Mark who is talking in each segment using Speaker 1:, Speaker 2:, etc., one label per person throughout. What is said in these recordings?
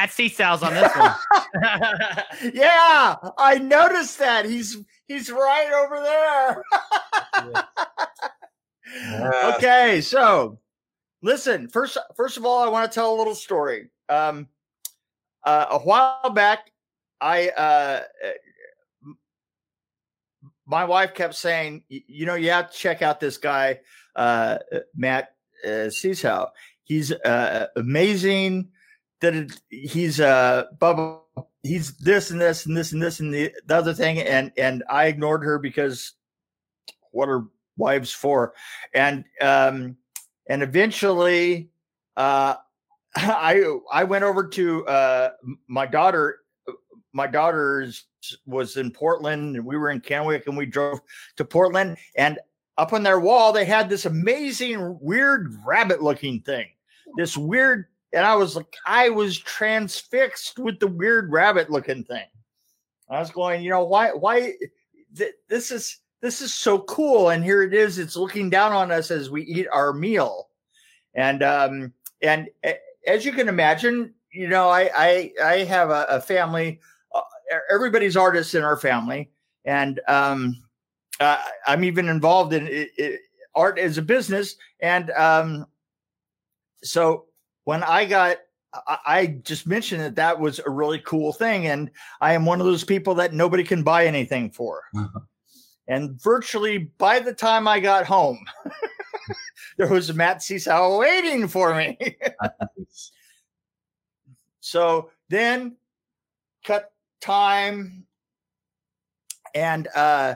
Speaker 1: Matt Sesow's on this one.
Speaker 2: yeah, I noticed that. He's he's right over there. yeah. Okay, so listen, first first of all, I want to tell a little story. Um uh, a while back, I uh my wife kept saying, you know, you have to check out this guy, uh, Matt uh, Sesow. He's uh, amazing. That he's uh, Bubba. He's this and this and this and this and the, the other thing, and and I ignored her because what are wives for? And um, and eventually, uh, I I went over to uh, my daughter. My daughter's was in Portland, and we were in Kennewick, and we drove to Portland. And up on their wall, they had this amazing, weird rabbit-looking thing. This weird, and I was like, I was transfixed with the weird rabbit-looking thing. I was going, you know, why, why? Th- this is this is so cool, and here it is. It's looking down on us as we eat our meal, and um, and as you can imagine, you know, I I, I have a, a family everybody's artists in our family, and um, uh, I'm even involved in it, it, art as a business. And um, so when I got, I, I just mentioned that that was a really cool thing, and I am one of those people that nobody can buy anything for. and virtually by the time I got home, there was a Matt Sesow waiting for me. so then cut time and uh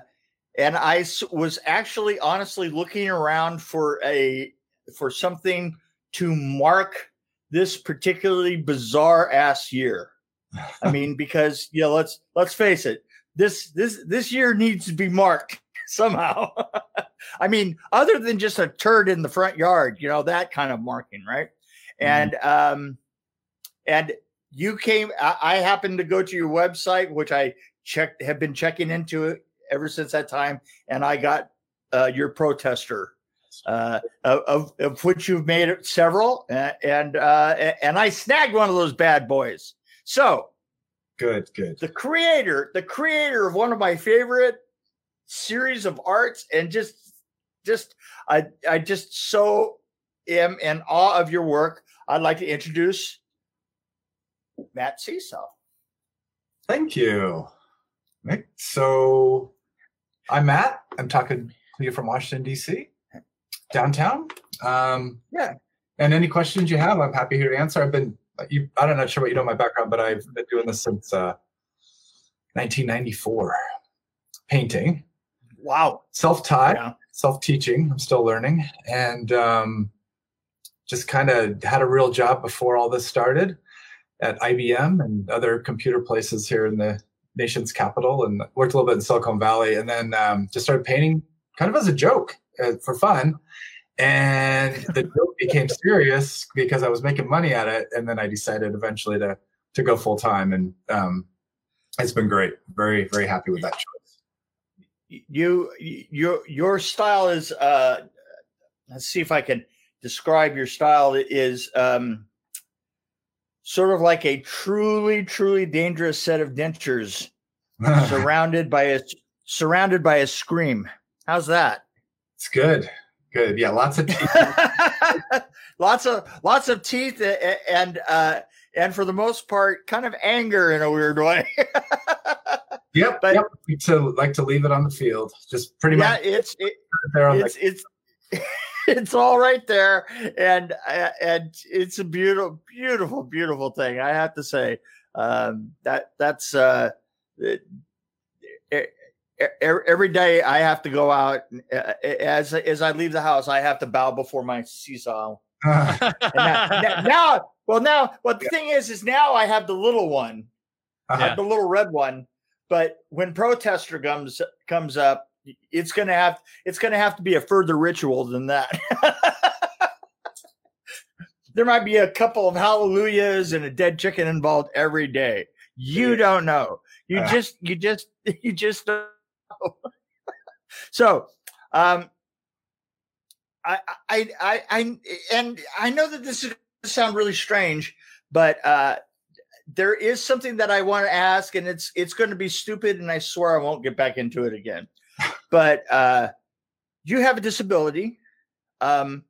Speaker 2: and I was actually honestly looking around for a for something to mark this particularly bizarre ass year. I mean, because you know, let's let's face it, this this this year needs to be marked somehow. I mean, other than just a turd in the front yard, you know, that kind of marking, right? Mm-hmm. And um and you came I, I happened to go to your website which i checked have been checking into it ever since that time and i got uh, your protester uh, of, of which you've made several and uh, and i snagged one of those bad boys so
Speaker 3: good good
Speaker 2: the creator the creator of one of my favorite series of arts and just just i i just so am in awe of your work i'd like to introduce Matt Sesow.
Speaker 3: Thank you. Right. So I'm Matt. I'm talking to you from Washington, D.C., downtown. Um,
Speaker 2: yeah.
Speaker 3: And any questions you have, I'm happy here to answer. I've been, you, I'm not sure what you know my background, but I've been doing this since uh, 1994, painting.
Speaker 2: Wow.
Speaker 3: Self-taught, yeah. self-teaching. I'm still learning, and um, just kind of had a real job before all this started at IBM and other computer places here in the nation's capital, and worked a little bit in Silicon Valley, and then um, just started painting kind of as a joke uh, for fun. And the joke became serious because I was making money at it, and then I decided eventually to to go full time, and um, it's been great. Very very happy with that choice.
Speaker 2: You your your style is uh, let's see if I can describe your style is um, sort of like a truly, truly dangerous set of dentures surrounded by a surrounded by a scream. How's that?
Speaker 3: It's good. Good. Yeah, lots of teeth.
Speaker 2: lots of lots of teeth and uh and for the most part kind of anger in a weird way.
Speaker 3: yep. But yep. to like to leave it on the field. Just pretty
Speaker 2: yeah,
Speaker 3: much
Speaker 2: it's it, it's, the- it's it's all right there, and uh, and it's a beautiful, beautiful, beautiful thing. I have to say um, that that's uh, it, it, every day I have to go out as as I leave the house. I have to bow before my Sesow. now, now, well, now, what the yeah. thing is, is now I have the little one, uh-huh. the little red one. But when protester comes comes up, it's gonna have it's gonna have to be a further ritual than that. there might be a couple of hallelujahs and a dead chicken involved every day. You don't know. You uh, just you just you just. so um I, I I I and I know that this is going to sound really strange, but uh there is something that I want to ask, and it's it's going to be stupid, and I swear I won't get back into it again. But uh, you have a disability, um,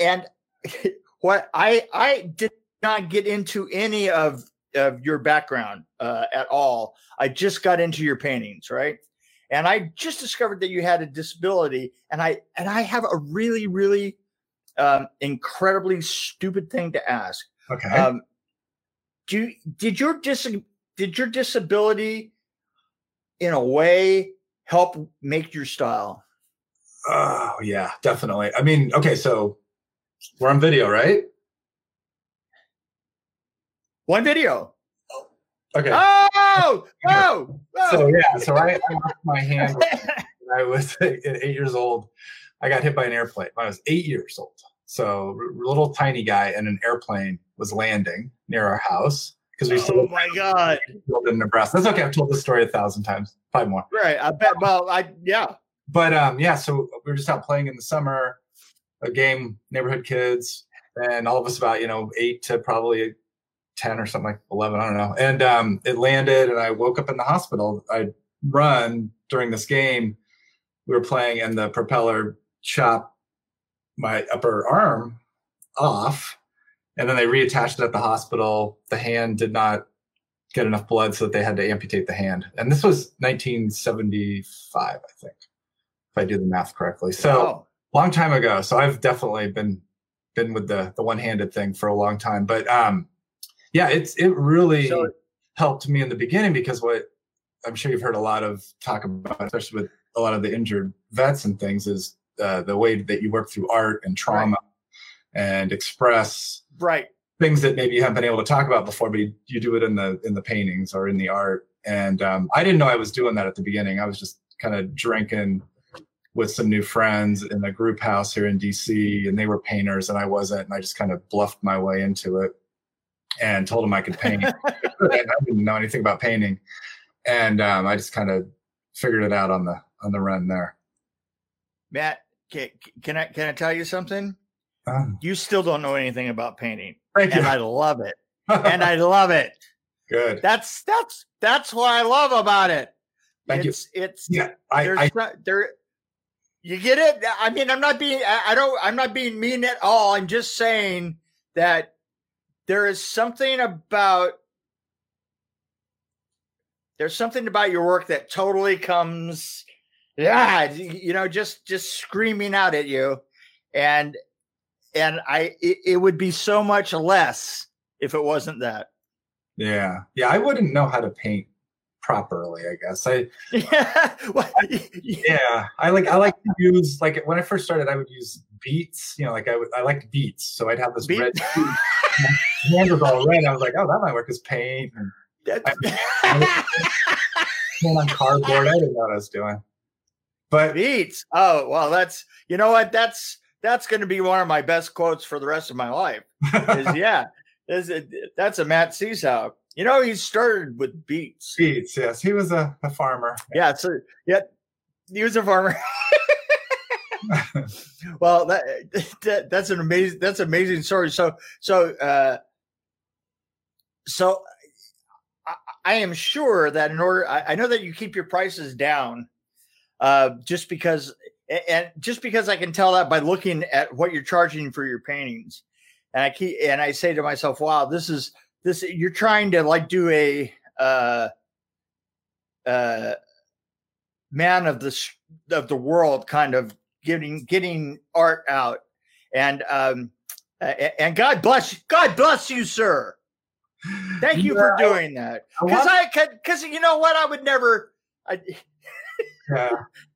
Speaker 2: and what I I did not get into any of of your background uh, at all. I just got into your paintings, right? And I just discovered that you had a disability, and I and I have a really really um, incredibly stupid thing to ask.
Speaker 3: Okay.
Speaker 2: Um, do you, did your dis did your disability in a way help make your style?
Speaker 3: Oh yeah, definitely. I mean, okay, so we're on video, right?
Speaker 2: One video.
Speaker 3: Okay.
Speaker 2: Oh, oh, oh.
Speaker 3: So yeah, so I, I lost my hand when I was eight years old. I got hit by an airplane when I was eight years old. So little tiny guy in an airplane was landing near our house because we
Speaker 2: oh my god
Speaker 3: in Nebraska. That's okay. I've told this story a thousand times, probably more.
Speaker 2: Right. I bet. Well, I yeah.
Speaker 3: But um, yeah. So we were just out playing in the summer, a game, neighborhood kids, and all of us about you know eight to probably 10 or something like 11 i don't know. And um, it landed and i woke up in the hospital. I run during this game. We were playing and the propeller chopped my upper arm off and then they reattached it at the hospital. The hand did not get enough blood so that they had to amputate the hand. And this was 1975 i think if i do the math correctly. So oh. long time ago. So i've definitely been been with the the one-handed thing for a long time. But um yeah, it's it really so, helped me in the beginning because what I'm sure you've heard a lot of talk about, especially with a lot of the injured vets and things, is uh, the way that you work through art and trauma right. and express
Speaker 2: right
Speaker 3: things that maybe you haven't been able to talk about before, but you, you do it in the in the paintings or in the art. And um, I didn't know I was doing that at the beginning. I was just kind of drinking with some new friends in a group house here in DC, and they were painters and I wasn't, and I just kind of bluffed my way into it and told him I could paint. I didn't know anything about painting, and um, I just kind of figured it out on the on the run there.
Speaker 2: Matt, can, can I can I tell you something? Um, you still don't know anything about painting,
Speaker 3: thank
Speaker 2: and
Speaker 3: you.
Speaker 2: I love it, and I love it.
Speaker 3: Good.
Speaker 2: That's that's that's what I love about it.
Speaker 3: Thank
Speaker 2: it's,
Speaker 3: you.
Speaker 2: It's
Speaker 3: yeah. I, I
Speaker 2: there. You get it? I mean, I'm not being. I don't. I'm not being mean at all. I'm just saying that there is something about there's something about your work that totally comes yeah you know just just screaming out at you. And and i it, it, would be so much less if it wasn't that.
Speaker 3: Yeah. Yeah i wouldn't know how to paint properly i guess. I
Speaker 2: yeah well,
Speaker 3: I, yeah i like i like to use like when i first started i would use beets you know like i would i liked beets so i'd have this Beet? red hand was all red. I was like, oh, that might work as paint. And I, on cardboard. I didn't know what I was doing. But
Speaker 2: beets. Oh, well, that's you know what? That's that's going to be one of my best quotes for the rest of my life. Is yeah, is it, that's a Matt Sesow. You know, he started with beets.
Speaker 3: Beets, yes. He was a, a farmer.
Speaker 2: Yeah, so yeah, he was a farmer. well, that, that, that's an amazing that's an amazing story. So so uh, so I, I, am sure that in order, I, I, know that you keep your prices down, uh, just because, and just because I can tell that by looking at what you're charging for your paintings, and I keep and I say to myself, wow, this is this you're trying to like do a uh, uh, man of the of the world kind of getting getting art out and um and God bless God bless you, sir. Thank you yeah, for doing that. Because I because you know what I would never. I,
Speaker 3: yeah,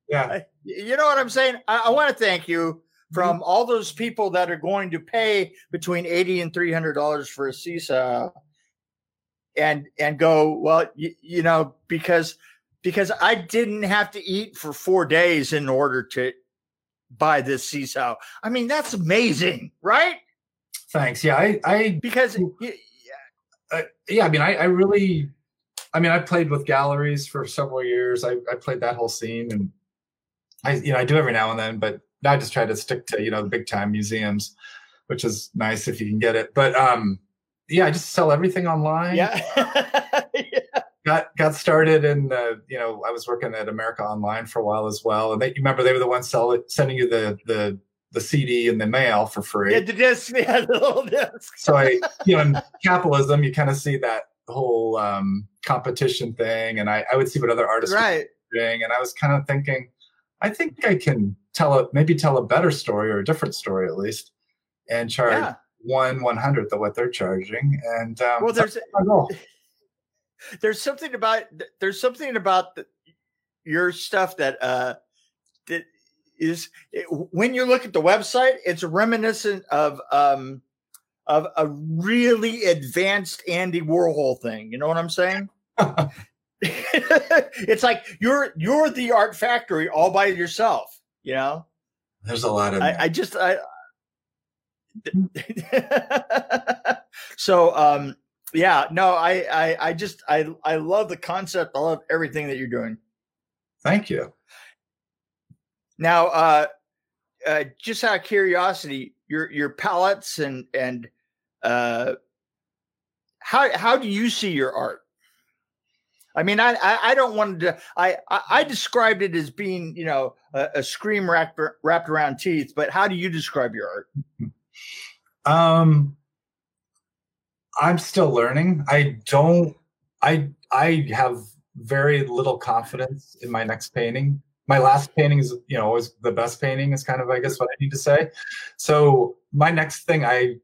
Speaker 3: yeah.
Speaker 2: you know what I'm saying. I, I want to thank you from mm-hmm. all those people that are going to pay between eighty and three hundred dollars for a Sesow, and and go well. You, you know because because I didn't have to eat for four days in order to buy this Sesow. I mean that's amazing, right?
Speaker 3: Thanks. Yeah, I, I
Speaker 2: because
Speaker 3: uh, yeah, I mean, I, I, really, I mean, I played with galleries for several years. I, I played that whole scene, and I, you know, I do every now and then, but I just try to stick to you know the big time museums, which is nice if you can get it. But um, yeah, I just sell everything online.
Speaker 2: Yeah.
Speaker 3: Got got started in the you know I was working at America Online for a while as well, and they you remember they were the ones sell sending you the the the CD in the mail for free.
Speaker 2: Yeah, the disc, yeah, the little disc.
Speaker 3: so I you know in capitalism you kind of see that whole um, competition thing, and I I would see what other artists
Speaker 2: right.
Speaker 3: were doing, and I was kind of thinking, I think I can tell a maybe tell a better story or a different story at least, and charge.
Speaker 2: Yeah.
Speaker 3: One one hundredth of what they're charging, and um,
Speaker 2: Well, there's. There's something about there's something about the, your stuff that uh that is it, when you look at the website it's reminiscent of um of a really advanced Andy Warhol thing you know what I'm saying? It's like you're you're the art factory all by yourself you know?
Speaker 3: There's a lot of
Speaker 2: I, I just I so um yeah no I, I I just I I love the concept I love everything that you're doing
Speaker 3: thank you.
Speaker 2: now uh uh just out of curiosity your your palettes and and uh how how do you see your art I mean, I, I, I don't want to. I, I, I described it as being, you know, a, a scream wrapped wrapped around teeth. But how do you describe your art?
Speaker 3: Um, I'm still learning. I don't. I I have very little confidence in my next painting. My last painting is, you know, always the best painting is kind of, I guess, what I need to say. So my next thing, I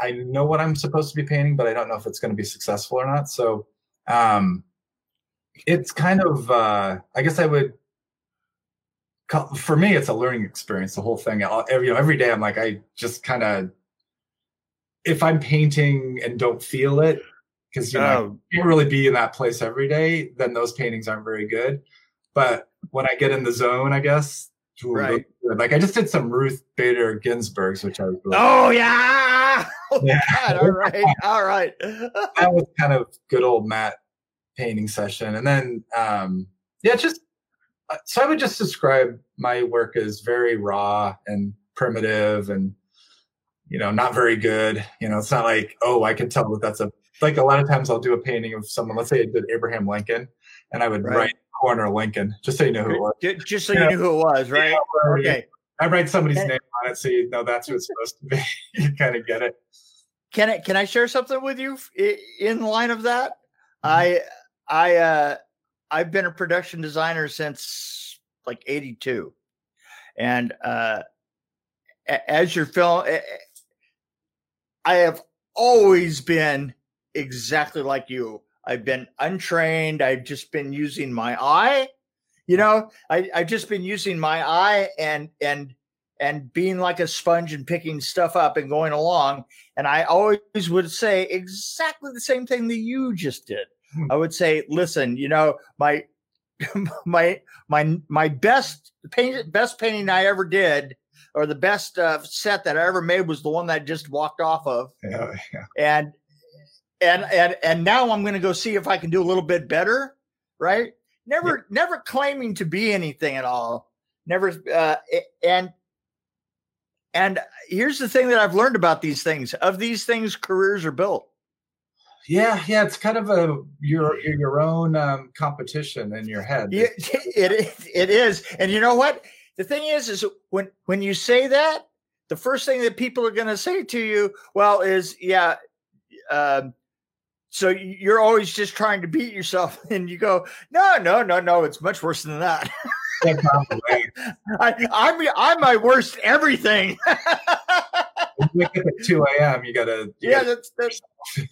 Speaker 3: I- know what I'm supposed to be painting, but I don't know if it's going to be successful or not. So, um, it's kind of, uh, I guess I would. call- For me, it's a learning experience. The whole thing. Every you know, every day, I'm like, I just kind of if I'm painting and don't feel it, because you know. I can't really be in that place every day, then those paintings aren't very good. But when I get in the zone, I guess,
Speaker 2: Right.
Speaker 3: like I just did some Ruth Bader Ginsburg's, which I was really,
Speaker 2: Oh yeah! Oh,
Speaker 3: Yeah.
Speaker 2: God, all right, all right.
Speaker 3: that was kind of good old Matt painting session, and then um, yeah, just uh, so I would just describe my work as very raw and primitive and you know not very good you know it's not like oh i can tell that that's a like a lot of times i'll do a painting of someone let's say i did abraham lincoln and i would
Speaker 2: Right.
Speaker 3: write corner lincoln just so you know who it was
Speaker 2: Just so you knew who it was, right? Okay.
Speaker 3: i write somebody's name on it so you know that's who it's supposed to be you kind of get it
Speaker 2: Can I can I share something with you in line of that?
Speaker 3: Mm-hmm.
Speaker 2: I I uh I've been a production designer since like 82. And uh as your film I have always been exactly like you. I've been untrained. I've just been using my eye. You know, I, I've just been using my eye and and and being like a sponge and picking stuff up and going along. And I always would say exactly the same thing that you just did.
Speaker 3: Hmm.
Speaker 2: I would say, listen, you know, my my my my best paint best painting I ever did, or the best uh, set that I ever made was the one that I just walked off of
Speaker 3: yeah, yeah.
Speaker 2: and and and and now I'm going to go see if I can do a little bit better, right? Never never claiming to be anything at all. Never uh and and here's the thing that I've learned about these things. Of these things careers are built.
Speaker 3: yeah yeah it's kind of a your your own um, competition in your head
Speaker 2: Yeah, it is- it is. And you know what? The thing is is when when you say that, the first thing that people are going to say to you, well, is yeah, um, so you're always just trying to beat yourself, and you go, no, no, no, no, it's much worse than that.
Speaker 3: Can't count the way.
Speaker 2: I, I'm I'm my worst everything.
Speaker 3: Wake up at 2 a.m you gotta you
Speaker 2: yeah,
Speaker 3: gotta-
Speaker 2: that's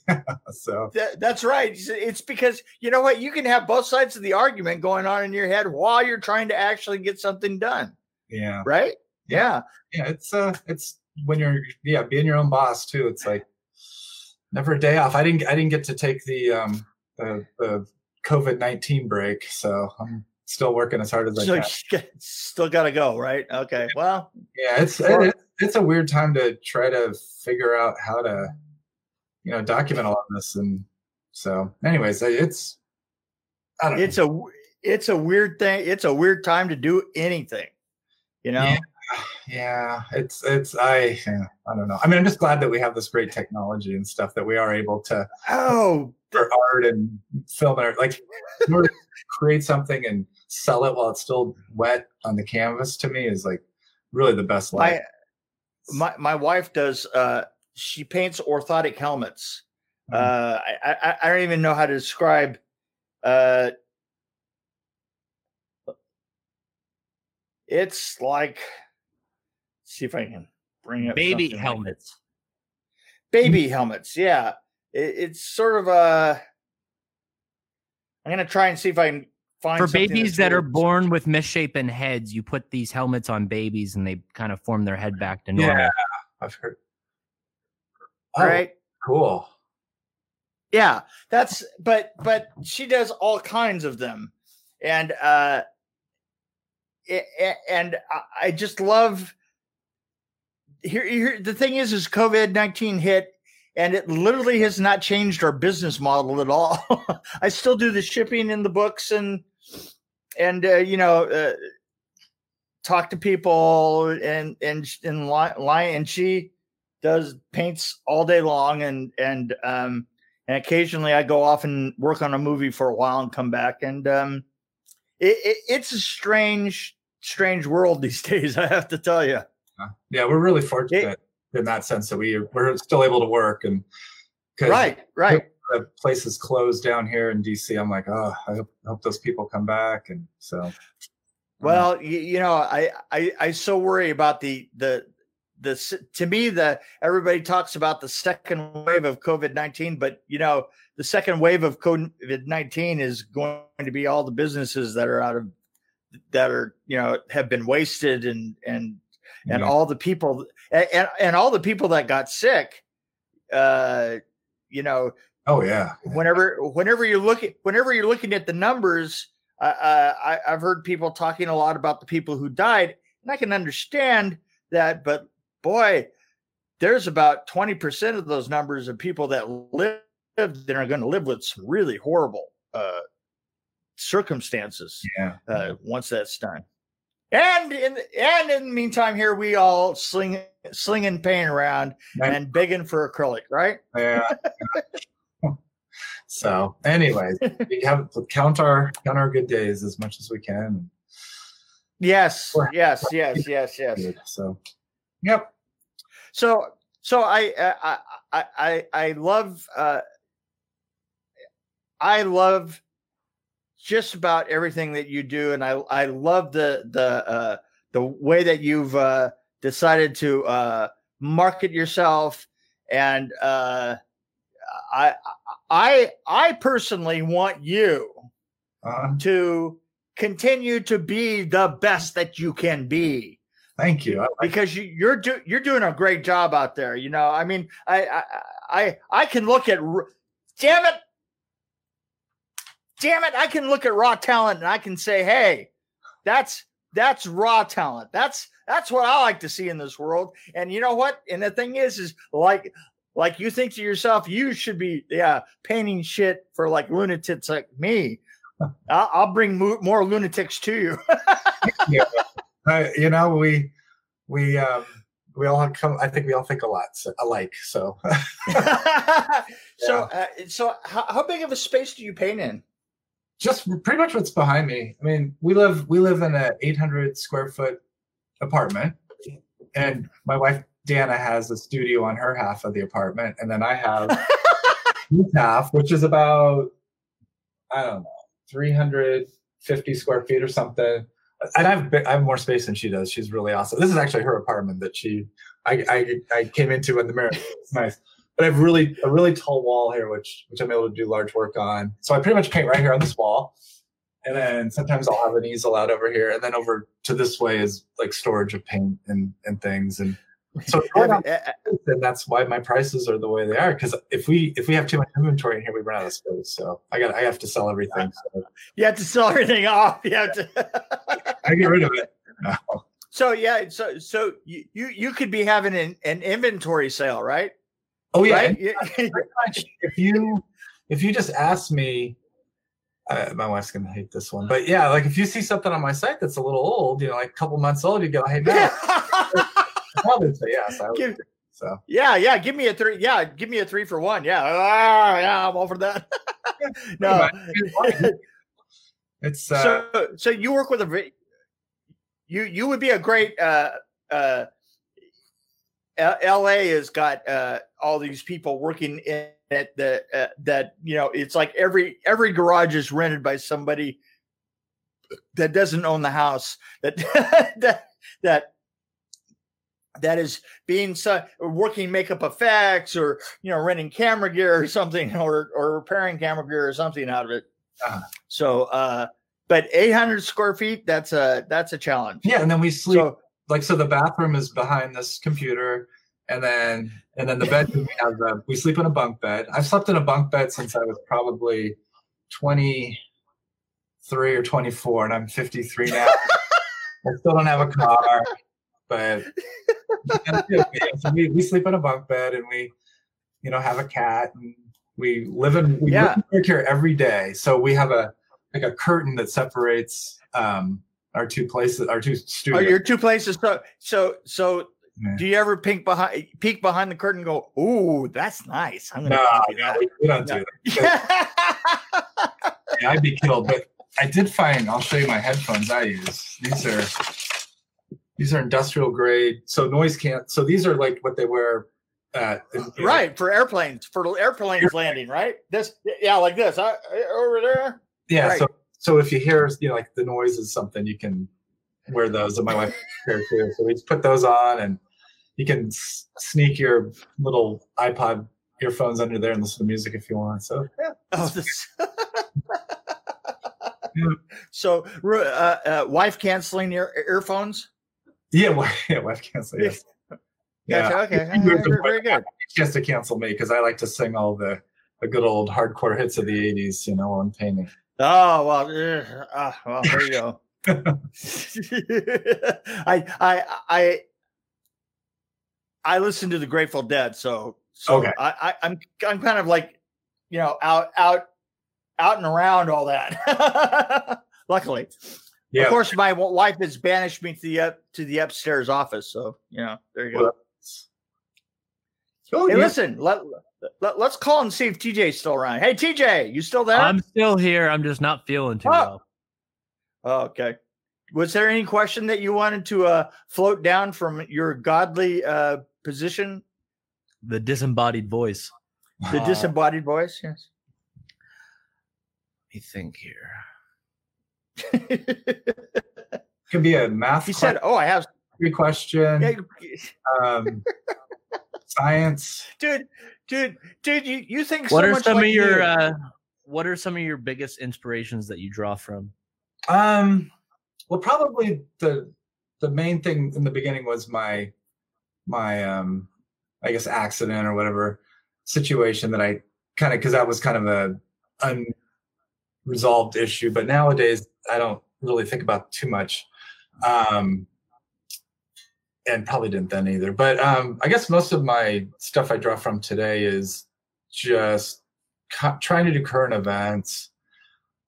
Speaker 2: that's
Speaker 3: so
Speaker 2: that, that's right. It's- because you know what you can have both sides of the argument going on in your head while you're trying to actually get something done,
Speaker 3: yeah
Speaker 2: right? Yeah.
Speaker 3: yeah it's uh it's when you're yeah being your own boss too it's like never a day off i didn't i didn't get to take the um the, the covid-19 break so i'm still working as hard as i
Speaker 2: So
Speaker 3: can
Speaker 2: still got to go, right? Okay. Well,
Speaker 3: yeah it's it, it's a weird time to try to figure out how to you know document all of this and so anyways it's i don't
Speaker 2: it's a it's a weird thing. It's a weird time to do anything. You know.
Speaker 3: Yeah. yeah, it's it's I yeah, I don't know. I mean, I'm just glad that we have this great technology and stuff that we are able to
Speaker 2: oh
Speaker 3: for art and film art like create something and sell it while it's still wet on the canvas to me is like really the best
Speaker 2: life. My, my my wife does uh she paints orthotic helmets. Mm-hmm. Uh I, I I don't even know how to describe uh it's like see if I can bring up
Speaker 1: baby helmets.
Speaker 2: Like baby helmets, yeah. It, it's sort of a. I'm gonna try and see if I can find
Speaker 1: for babies that are born with misshapen heads. You put these helmets on babies, and they kind of form their head back to normal.
Speaker 3: Yeah, I've heard.
Speaker 2: Oh, right.
Speaker 3: Cool.
Speaker 2: Yeah, that's but but she does all kinds of them, and uh, and I just love here, here the thing is is covid-19 hit and it literally has not changed our business model at all i still do the shipping in the books and and uh, you know uh, talk to people and and and lie and she does paints all day long and and um and occasionally i go off and work on a movie for a while and come back and um it, it, it's a strange strange world these days i have to tell you
Speaker 3: yeah, we're really fortunate it, in that sense that we we're still able to work and
Speaker 2: right, right.
Speaker 3: The place is closed down here in DC. I'm like, oh, I hope, I hope those people come back, and so.
Speaker 2: Well, you, you know, I, I I so worry about the the the to me the everybody talks about the second wave of COVID nineteen, but you know the second wave of COVID nineteen is going to be all the businesses that are out of that are you know have been wasted and and and yeah. all the people and, and all the people that got sick uh you know
Speaker 3: oh yeah
Speaker 2: whenever whenever you're looking whenever you're looking at the numbers uh, I, i've heard people talking a lot about the people who died and i can understand that but boy there's about 20% of those numbers of people that live that are going to live with some really horrible uh circumstances
Speaker 3: yeah
Speaker 2: uh, once that's done and in and in the meantime, here we all sling slinging pain around and begging for acrylic, right?
Speaker 3: Yeah. so, anyways, we have count our count our good days as much as we can.
Speaker 2: Yes, yes, yes, yes, yes.
Speaker 3: So, yep.
Speaker 2: So, so I, I, I, I, I love, uh, I love just about everything that you do, and I I love the the uh, the way that you've uh, decided to uh, market yourself, and uh, I I I personally want you uh-huh. to continue to be the best that you can be.
Speaker 3: Thank you. Like
Speaker 2: because you, you're do, you're doing a great job out there. You know, I mean, I I I, I can look at. Damn it! damn it, I can look at raw talent and I can say, hey, that's that's raw talent. That's that's what I like to see in this world. And you know what? And the thing is, is like like you think to yourself, you should be yeah painting shit for like lunatics like me. I'll, I'll bring mo- more lunatics to you.
Speaker 3: yeah, uh, you know we we um we all come. I think we all think a lot so, alike. So
Speaker 2: so uh, so how, how big of a space do you paint in?
Speaker 3: just pretty much what's behind me. I mean, we live we live in an 800 square foot apartment, and my wife Dana has a studio on her half of the apartment, and then I have half, which is about I don't know 350 square feet or something. And I've I have more space than she does. She's really awesome. This is actually her apartment that she I I, I came into in the mirror. It's nice but I have really a really tall wall here, which which I'm able to do large work on. So I pretty much paint right here on this wall, and then sometimes I'll have an easel out over here, and then over to this way is like storage of paint and and things. And so and that's why my prices are the way they are. Because if we if we have too much inventory in here, we run out of space. So I got I have to sell everything. So.
Speaker 2: You have to sell everything off. You have to.
Speaker 3: I get rid of it. No.
Speaker 2: So yeah, so so you you, you could be having an, an inventory sale, right?
Speaker 3: Oh yeah. Right? if you if you just ask me, uh, my wife's gonna hate this one, but yeah, like if you see something on my site that's a little old, you know, like a couple months old, you go, "Hey, Matt," probably say yes. I would
Speaker 2: Give-
Speaker 3: so
Speaker 2: yeah, yeah. Give me a three. Yeah, give me a three for one. Yeah, ah, yeah. I'm all for that. no.
Speaker 3: it's uh,
Speaker 2: so, so you work with a. You you would be a great. uh uh L- L.A. has got uh, all these people working in it that uh, that you know it's like every every garage is rented by somebody that doesn't own the house that that that that is being so, working makeup effects or you know renting camera gear or something or or repairing camera gear or something out of it.
Speaker 3: Uh-huh.
Speaker 2: So, uh, but 800 square feet that's a that's a challenge.
Speaker 3: yeah, and then we sleep
Speaker 2: So
Speaker 3: like so the bathroom is behind this computer and then and then the bedroom we have the, we sleep in a bunk bed i've slept in a bunk bed since i was probably 23 or 24 and i'm 53 now i still don't have a car but so we, we sleep in a bunk bed and we you know have a cat and we live in we
Speaker 2: Yeah.
Speaker 3: live here every day so we have a like a curtain that separates um our two places our two
Speaker 2: are
Speaker 3: studios
Speaker 2: your two places so so so
Speaker 3: Yeah.
Speaker 2: do you ever peek behind peek behind the curtain and go, "Ooh, that's nice. I'm going
Speaker 3: No,
Speaker 2: to
Speaker 3: no, we, don't do that.
Speaker 2: that."
Speaker 3: Yeah, I'd be killed. But I did find. I'll show you my headphones I use. These are these are industrial grade, so noise can't. So these are like what they wear. Uh, in-
Speaker 2: right, for airplanes, for airplanes landing, right? This yeah, like this. Uh, over there.
Speaker 3: Yeah.
Speaker 2: right.
Speaker 3: So so if you hear you know like the noise is something, you can wear those. And my wife here too. So we just put those on, and you can sneak your little iPod earphones under there and listen to music if you want. So
Speaker 2: Oh, this.
Speaker 3: Yeah.
Speaker 2: so, uh, uh, wife canceling ear- earphones.
Speaker 3: Yeah, wife, yeah, wife cancel. Yes.
Speaker 2: Gotcha,
Speaker 3: Yeah.
Speaker 2: Okay.
Speaker 3: You
Speaker 2: Uh, very, good.
Speaker 3: Just to cancel me because I like to sing all the, the good old hardcore hits of the 80s, you know, while I'm painting.
Speaker 2: Oh well, uh, well there you go. I I I I listen to the Grateful Dead, so so
Speaker 3: Okay.
Speaker 2: I, I I'm I'm kind of like you know out out out and around all that. Luckily,
Speaker 3: Yeah.
Speaker 2: of course, my wife has banished me to the up to the upstairs office, so you know there you go.
Speaker 3: Well, Oh,
Speaker 2: Hey,
Speaker 3: you-
Speaker 2: listen, let, let let's call and see if TJ's still around. Hey, TJ, you still there?
Speaker 1: I'm still here. I'm just not feeling too
Speaker 2: Oh.
Speaker 1: well.
Speaker 2: Oh, okay. Was there any question that you wanted to uh, float down from your godly uh, position,
Speaker 1: The disembodied voice.
Speaker 2: the
Speaker 3: Uh,
Speaker 2: disembodied voice? Yes.
Speaker 1: Let me think here.
Speaker 3: could be a math
Speaker 2: he said, "Oh, I have."
Speaker 3: three question,
Speaker 2: Yeah,
Speaker 3: um, science.
Speaker 2: dude, dude, dude, you you think
Speaker 1: What
Speaker 2: so
Speaker 1: are
Speaker 2: much
Speaker 1: some
Speaker 2: like
Speaker 1: of your
Speaker 2: me.
Speaker 1: uh what are some of your biggest inspirations that you draw from?
Speaker 3: Um, well, probably the the main thing in the beginning was my my um, I guess accident or whatever situation that I kind of because that was kind of a unresolved issue. But nowadays, I don't really think about too much, um, and probably didn't then either. But um, I guess most of my stuff I draw from today is just co- trying to do current events.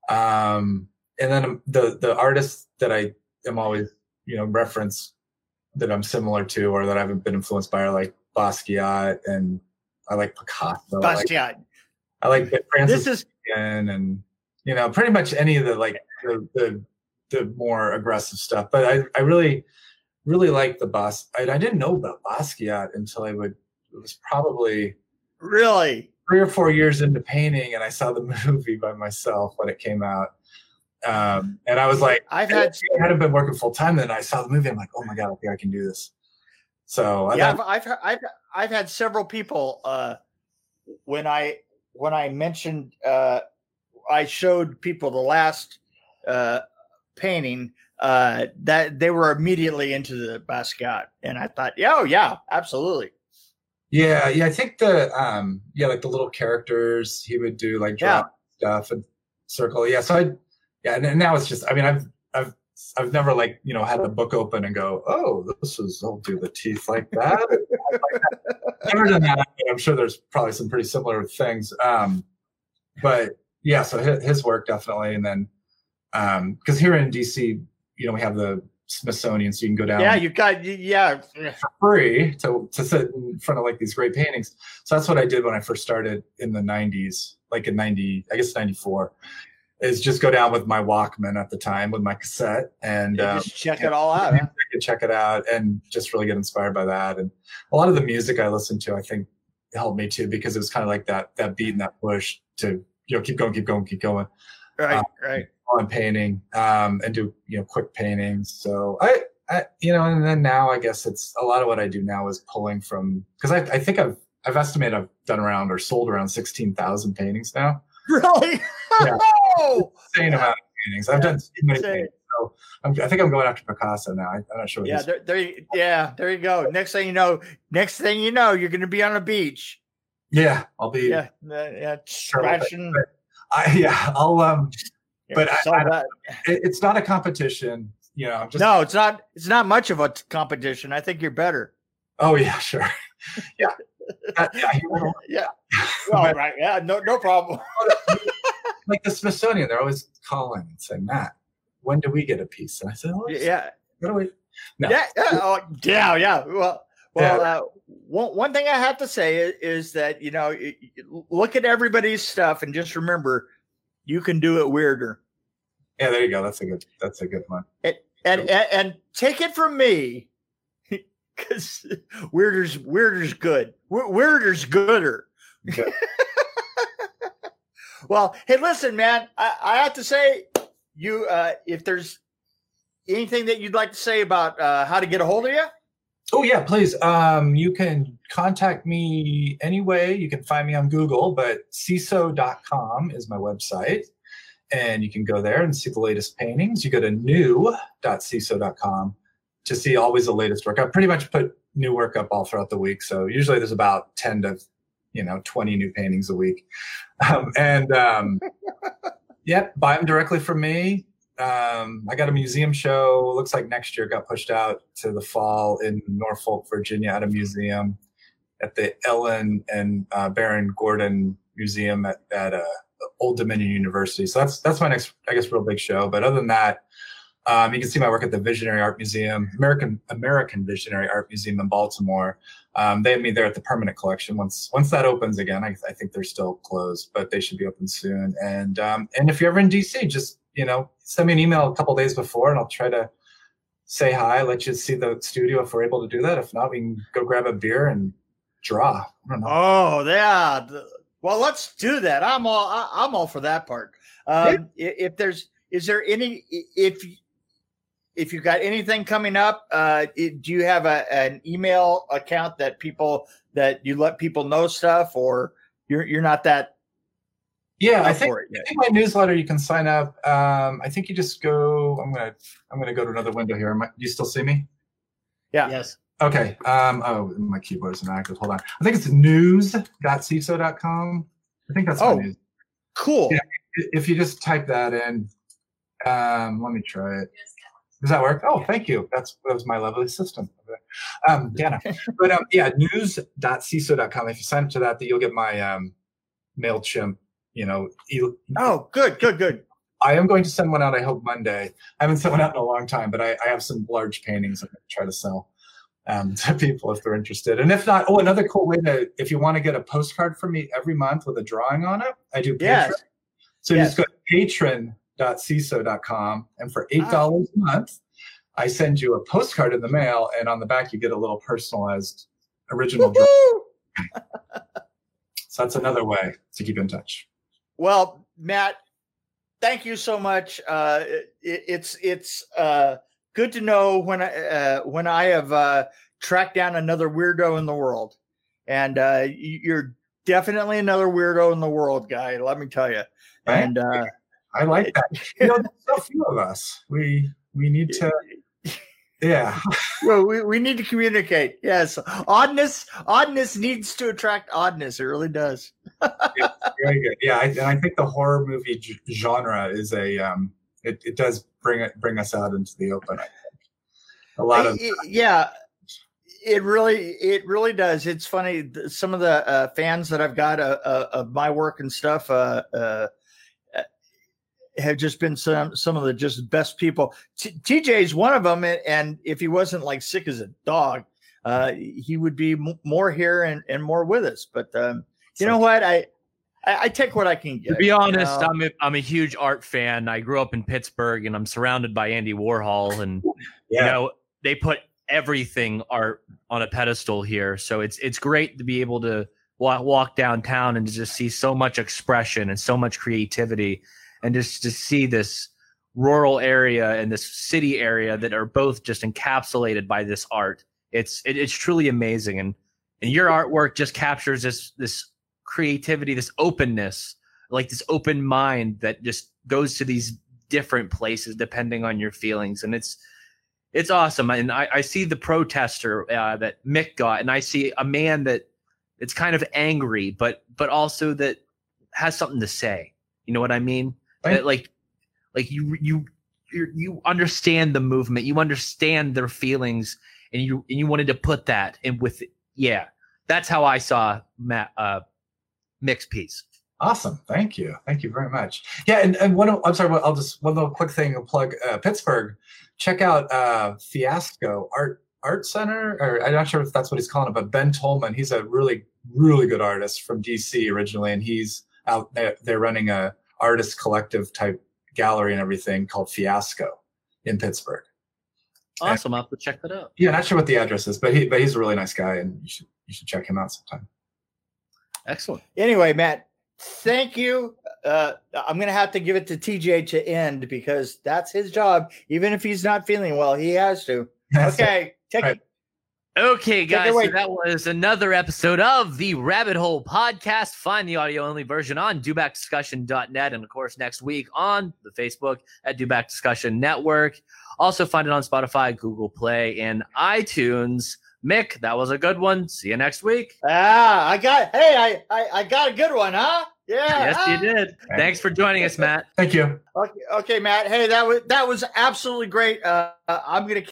Speaker 3: Um, and then the the artists that I am always you know reference that I'm similar to or that I haven't been influenced by are like Basquiat and I like Picasso. I like,
Speaker 2: Basquiat?
Speaker 3: I like Francis
Speaker 2: This is
Speaker 3: and you know pretty much any of the like the the, the more aggressive stuff. But I I really really like the Bas. I, I didn't know about Basquiat until I would it was probably
Speaker 2: really
Speaker 3: three or four years into painting and I saw the movie by myself when it came out. Um, and I was like,
Speaker 2: I've had
Speaker 3: I hadn't been working full time. Then I saw the movie. I'm like, oh my god, I think I can do this. So I
Speaker 2: yeah,
Speaker 3: thought-
Speaker 2: I've, I've I've I've had several people uh, when I when I mentioned uh, I showed people the last uh, painting uh, that they were immediately into the Basquiat, and I thought, yeah, oh yeah, absolutely,
Speaker 3: yeah, yeah. I think the um, yeah, like the little characters he would do, like draw stuff and circle. Yeah, so I yeah, and, and now it's just. I mean, I've I've I've never like you know had a book open and go, oh, this is I'll do the teeth like that. like that. Never done that. but I'm sure there's probably some pretty similar things. Um, but yeah, so his, his work definitely, and then um because here in DC, you know, we have the Smithsonian, so you can go down.
Speaker 2: Yeah, you got yeah
Speaker 3: for free to to sit in front of like these great paintings. So that's what I did when I first started in the '90s, like in '90, I guess '94 is just go down with my Walkman at the time with my cassette and
Speaker 2: um, just check it all out. Huh?
Speaker 3: Check it out and just really get inspired by that. And a lot of the music I listened to, I think, helped me too because it was kind of like that that beat and that push to you know keep going, keep going, keep going.
Speaker 2: Right, um, right.
Speaker 3: On painting um, and do you know quick paintings. So I, I, you know, and then now I guess it's a lot of what I do now is pulling from because I, I think I've I've estimated I've done around or sold around sixteen thousand paintings now.
Speaker 2: Really? Yeah.
Speaker 3: oh, insane amount of paintings. I've done so many paintings. So I'm, i think I'm going after Picasso now. I, am not sure.
Speaker 2: Yeah, there, there, yeah, there you go. Next thing you know, next thing you know, you're going to be on a beach.
Speaker 3: Yeah, I'll be.
Speaker 2: Yeah, yeah, scratching.
Speaker 3: I, yeah, I'll. Um, yeah, but I, I, it, it's not a competition. You know,
Speaker 2: just, no, it's not. It's not much of a competition. I think you're better.
Speaker 3: Oh yeah, sure. yeah.
Speaker 2: Uh, yeah, yeah. Well, right. Yeah, no, no problem
Speaker 3: like the Smithsonian, they're always calling and saying, Matt, when do we get a piece? And I said, oh,
Speaker 2: yeah.
Speaker 3: What do we?
Speaker 2: No. Yeah, yeah, oh, yeah, yeah. Well, well, yeah. Uh, one one thing I have to say is, is that you know, look at everybody's stuff and just remember, you can do it weirder.
Speaker 3: Yeah, there you go. That's a good. That's a good one.
Speaker 2: And and, and, and take it from me, because weirder's weirder's good. Weirder's gooder. Well, hey, listen, man, I, I have to say, you, uh, if there's anything that you'd like to say about uh, how to get a hold of you.
Speaker 3: Oh yeah, please. Um, you can contact me anyway. You can find me on Google, but sesow.com is my website. And you can go there and see the latest paintings. You go to new.sesow.com to see always the latest work. I pretty much put new work up all throughout the week. So usually there's about 10 to you know 20 new paintings a week um, and um, yeah buy them directly from me um, i got a museum show looks like next year got pushed out to the fall in norfolk virginia at a museum at the ellen and uh, baron gordon museum at, at uh, old dominion university so that's that's my next i guess real big show but other than that um, you can see my work at the Visionary Art Museum, American American Visionary Art Museum in Baltimore. Um, they have me there at the permanent collection. Once once that opens again, I, I think they're still closed, but they should be open soon. And um, and if you're ever in DC, just you know send me an email a couple days before, and I'll try to say hi, let you see the studio if we're able to do that. If not, we can go grab a beer and draw.
Speaker 2: Oh yeah. Well, let's do that. I'm all I'm all for that part. Um, yeah. If there's is there any if if you've got anything coming up, uh, it, do you have a, an email account that people that you let people know stuff, or you're you're not that?
Speaker 3: Yeah, I think, I think, my newsletter you can sign up. Um, I think you just go. I'm gonna I'm gonna go to another window here. I, do you still see me?
Speaker 2: Yeah. Yes.
Speaker 3: Okay. Um, oh, my keyboard is inactive. Hold on. I think it's news.sesow.com. I think that's
Speaker 2: oh, news. Cool. Yeah,
Speaker 3: if you just type that in, um, let me try it. Does that work? Oh, thank you. That's that was my lovely system. Um, Dana. but um, yeah, news.sesow.com. If you sign up to that, that you'll get my um, MailChimp, you know.
Speaker 2: Oh, good, good, good.
Speaker 3: I am going to send one out, I hope Monday. I haven't sent one out in a long time, but I, I have some large paintings I'm going to try to sell um, to people if they're interested. And if not, oh, another cool way to, if you want to get a postcard from me every month with a drawing on it, I do Patreon. Yes. So yes. just go to Patreon www.sesow.com. And for $8 ah. a month, I send you a postcard in the mail, and on the back, you get a little personalized original. drawing. so that's another way to keep in touch.
Speaker 2: Well, Matt, thank you so much. Uh, it, it's it's uh, good to know when I uh, when I have uh, tracked down another weirdo in the world, and uh, you're definitely another weirdo in the world, guy. Let me tell you. And uh,
Speaker 3: I like that. You know, there's so few of us. We we need to. Yeah.
Speaker 2: well, we, we need to communicate. Yes. Oddness oddness needs to attract oddness. It really does.
Speaker 3: yeah, very good. Yeah, I, and I think the horror movie g- genre is a um it, it does bring it bring us out into the open. I think. A lot of
Speaker 2: it, yeah. It really, it really does. It's funny. Some of the uh, fans that I've got uh, uh, of my work and stuff, uh, uh have just been some some of the just best people. T- TJ's one of them, and, if he wasn't like sick as a dog, uh, he would be m- more here and, and more with us. But um, you know what? I, I, I take what I can get.
Speaker 1: To be honest, you know? I'm a, I'm a huge art fan. I grew up in Pittsburgh, and I'm surrounded by Andy Warhol, and yeah. you know they put everything art on a pedestal here. So it's it's great to be able to walk, walk downtown and to just see so much expression and so much creativity, and just to see this rural area and this city area that are both just encapsulated by this art. It's it, it's truly amazing, and and your artwork just captures this this creativity, this openness, like this open mind that just goes to these different places depending on your feelings, and it's it's awesome. And I, I see the protester uh, that Mick got, and I see a man that it's kind of angry, but but also that has something to say. You know what I mean? Right. That like like you you you understand the movement, you understand their feelings, and you and you wanted to put that in with yeah. That's how I saw Matt uh, mixed piece.
Speaker 3: Awesome. Thank you. Thank you very much. Yeah. And, and one, I'm sorry, I'll just, one little quick thing, plug uh, Pittsburgh. Check out uh, Fiasco Art Art Center, or I'm not sure if that's what he's calling it, but Ben Tolman, he's a really, really good artist from DC originally. And he's out there, they're running a artist collective type gallery and everything called Fiasco in Pittsburgh.
Speaker 1: Awesome. And, I'll have to check that out.
Speaker 3: Yeah. Not sure what the address is, but he, but he's a really nice guy and you should, you should check him out sometime.
Speaker 1: Excellent.
Speaker 2: Anyway, Matt, thank you. Uh, I'm going to have to give it to TJ to end because that's his job. Even if he's not feeling well, he has to. Okay, take right. It.
Speaker 1: Okay, guys, so that was another episode of the Rabbit Hole Podcast. Find the audio only version on dobackdiscussion.net and, of course, next week on the Facebook at Doback Discussion Network. Also, find it on Spotify, Google Play, and iTunes. Mick, that was a good one. See you next week.
Speaker 2: Ah, I got. Hey, I I, I got a good one, huh? Yeah.
Speaker 1: Yes, you did. Thanks for joining us, Matt.
Speaker 3: Thank you.
Speaker 2: Okay, okay, Matt. Hey, that was that was absolutely great. Uh, I'm gonna